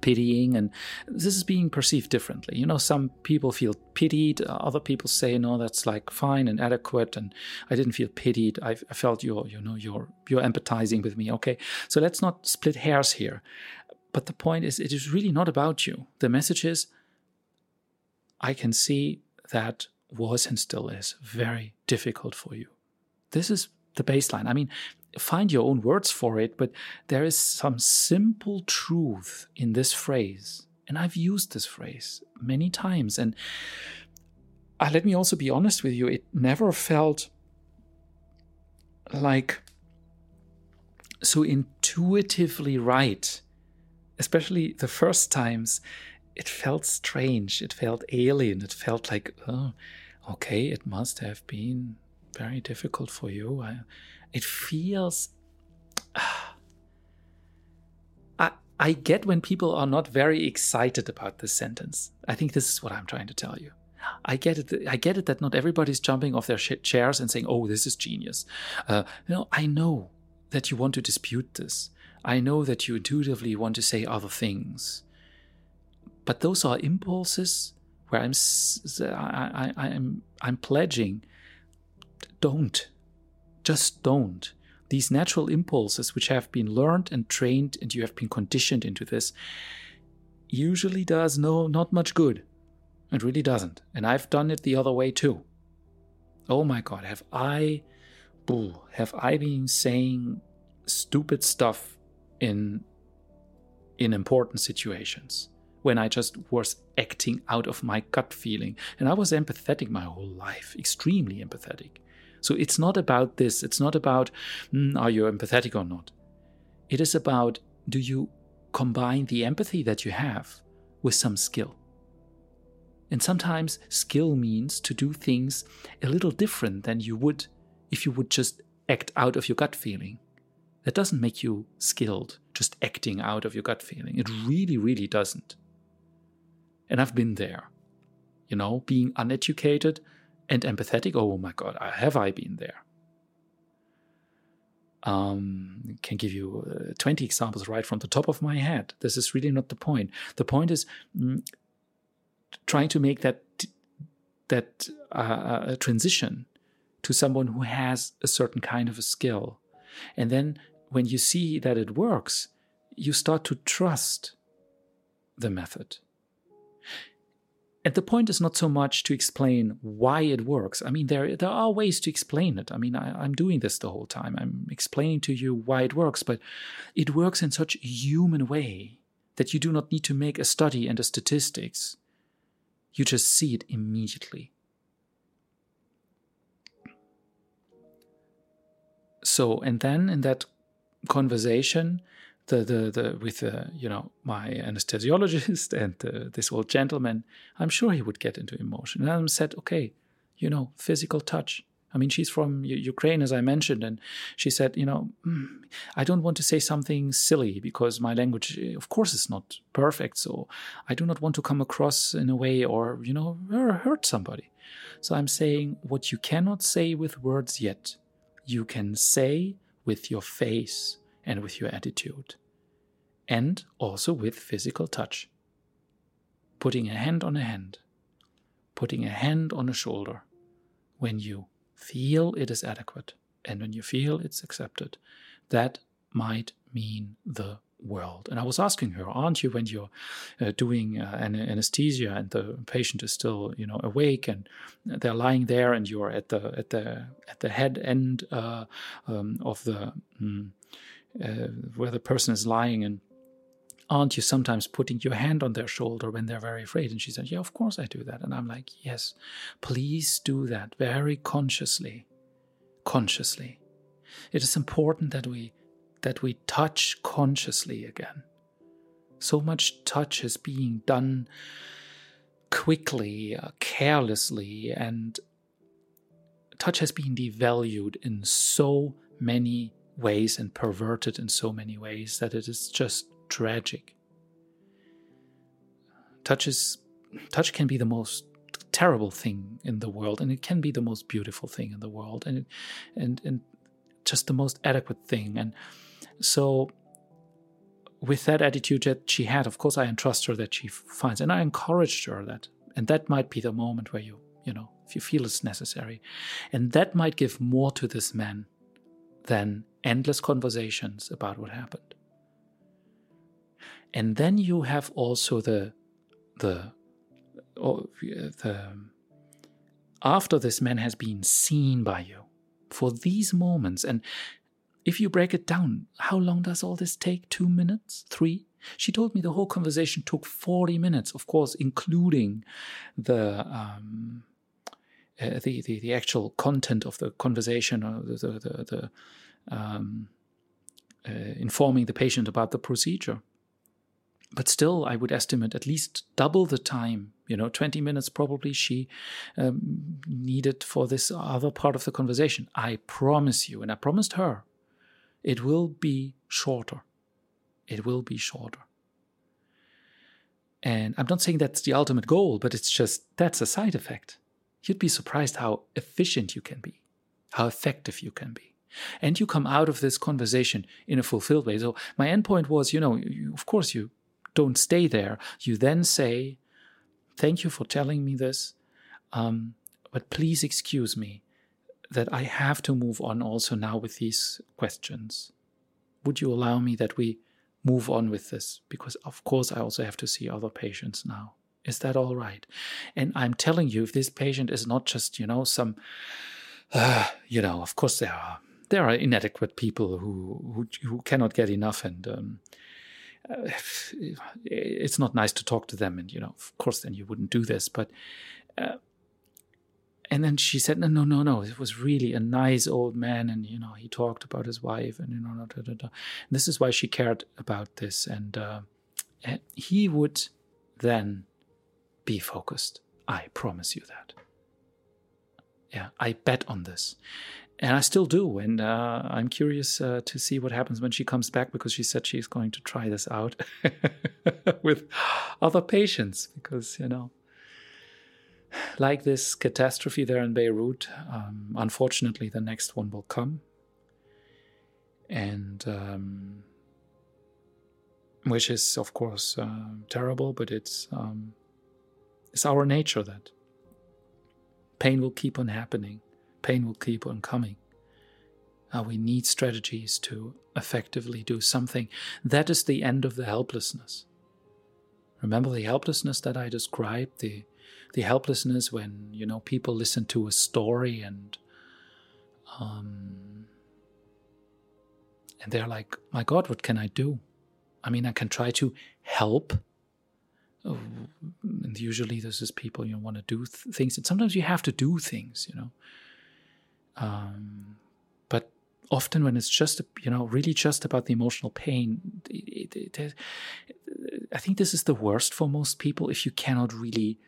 pitying and this is being perceived differently you know some people feel pitied other people say no that's like fine and adequate and i didn't feel pitied i, I felt you're you know you're you're empathizing with me okay so let's not split hairs here but the point is it is really not about you the message is I can see that was and still is very difficult for you. This is the baseline. I mean, find your own words for it, but there is some simple truth in this phrase. And I've used this phrase many times. And uh, let me also be honest with you, it never felt like so intuitively right, especially the first times it felt strange. It felt alien. It felt like, oh, okay, it must have been very difficult for you. I, it feels. [sighs] I, I get when people are not very excited about this sentence. I think this is what I'm trying to tell you. I get it. I get it that not everybody's jumping off their chairs and saying, "Oh, this is genius." Uh, I know that you want to dispute this. I know that you intuitively want to say other things. But those are impulses where I'm I, I'm I'm pledging. Don't, just don't. These natural impulses, which have been learned and trained, and you have been conditioned into this, usually does no not much good. It really doesn't. And I've done it the other way too. Oh my God, have I, have I been saying stupid stuff in in important situations? when I just was acting out of my gut feeling. And I was empathetic my whole life, extremely empathetic. So it's not about this. It's not about, mm, are you empathetic or not? It is about, do you combine the empathy that you have with some skill? And sometimes skill means to do things a little different than you would if you would just act out of your gut feeling. That doesn't make you skilled, just acting out of your gut feeling. It really, really doesn't. And I've been there, you know, being uneducated and empathetic. Oh my God, have I been there? Um, can give you uh, 20 examples right from the top of my head. This is really not the point. The point is mm, trying to make that that uh, transition to someone who has a certain kind of a skill, and then when you see that it works, you start to trust the method. And the point is not so much to explain why it works. I mean, there there are ways to explain it. I mean, I, am doing this the whole time. I'm explaining to you why it works, but it works in such a human way that you do not need to make a study and a statistics. You just see it immediately. So, and then in that conversation, the, the, the with uh, you know my anesthesiologist [laughs] and uh, this old gentleman, I'm sure he would get into emotion. And I said, okay, you know, physical touch. I mean, she's from Ukraine, as I mentioned, and she said, you know, mm, I don't want to say something silly because my language, of course, is not perfect. So I do not want to come across in a way or, you know, hurt somebody. So I'm saying what you cannot say with words yet, you can say with your face and with your attitude, and also with physical touch. Putting a hand on a hand, putting a hand on a shoulder when you feel it is adequate and when you feel it's accepted, that might mean the world. And I was asking her, aren't you, when you're uh, doing uh, an anesthesia and the patient is still, you know, awake and they're lying there, and you're at the at the at the head end uh, um, of the mm, uh, where the person is lying and aren't you sometimes putting your hand on their shoulder when they're very afraid? And she said, Yeah, of course I do that. And I'm like, Yes, please do that very consciously. Consciously. It is important that we that we touch consciously again. So much touch is being done quickly, uh, carelessly, and touch has been devalued in so many ways and perverted in so many ways that it is just tragic. Touch is touch can be the most terrible thing in the world, and it can be the most beautiful thing in the world, and and and just the most adequate thing. And so, with that attitude that she had, of course, I entrust her that she finds, and I encouraged her that, and that might be the moment where you, you know, if you feel it's necessary, and that might give more to this man than endless conversations about what happened. And then you have also the the the after this man has been seen by you for these moments and if you break it down how long does all this take? 2 minutes? 3 she told me the whole conversation took 40 minutes of course including the um, uh, the, the the actual content of the conversation or the the, the, the um, uh, informing the patient about the procedure but still, I would estimate at least double the time. You know, 20 minutes probably she um, needed for this other part of the conversation. I promise you, and I promised her, it will be shorter. It will be shorter. And I'm not saying that's the ultimate goal, but it's just that's a side effect. You'd be surprised how efficient you can be, how effective you can be. And you come out of this conversation in a fulfilled way. So my endpoint was, you know, you, of course you don't stay there. You then say, Thank you for telling me this, um, but please excuse me that I have to move on also now with these questions. Would you allow me that we move on with this? Because, of course, I also have to see other patients now. Is that all right? And I'm telling you, if this patient is not just, you know, some, uh, [sighs] you know, of course there are there are inadequate people who who, who cannot get enough and um, uh, [sighs] it's not nice to talk to them. And, you know, of course, then you wouldn't do this. But, uh, and then she said, no, no, no, no. It was really a nice old man. And, you know, he talked about his wife and, you know, da, da, da. this is why she cared about this. And uh, he would then be focused. I promise you that. Yeah, I bet on this and I still do. And uh, I'm curious uh, to see what happens when she comes back because she said she's going to try this out [laughs] with other patients because, you know, like this catastrophe there in Beirut, um, unfortunately, the next one will come. And um, which is, of course, uh, terrible, but it's, um, it's our nature that pain will keep on happening pain will keep on coming. Uh, we need strategies to effectively do something. That is the end of the helplessness. Remember the helplessness that I described, the the helplessness when you know people listen to a story and um, and they're like, "My God, what can I do?" I mean, I can try to help. And usually, this is people you want to do th- things, and sometimes you have to do things. You know, um, but often when it's just, you know, really just about the emotional pain, it, it, it, I think this is the worst for most people if you cannot really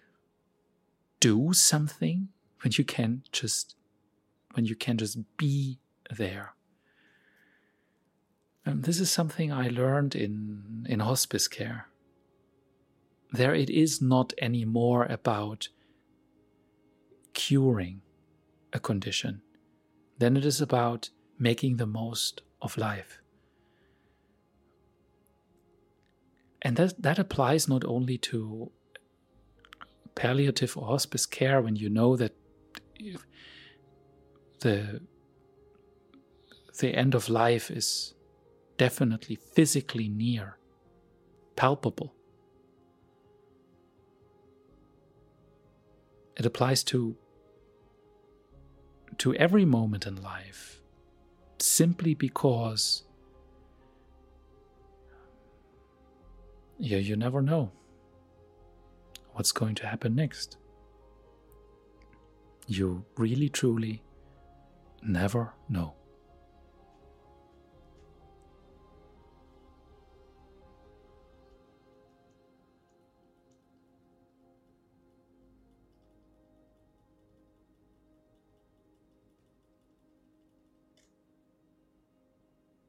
do something when you can just when you can just be there. And this is something I learned in in hospice care. There it is not anymore about curing a condition then it is about making the most of life. And that, that applies not only to palliative or hospice care when you know that the, the end of life is definitely physically near, palpable. It applies to to every moment in life simply because you, you never know what's going to happen next. You really, truly never know.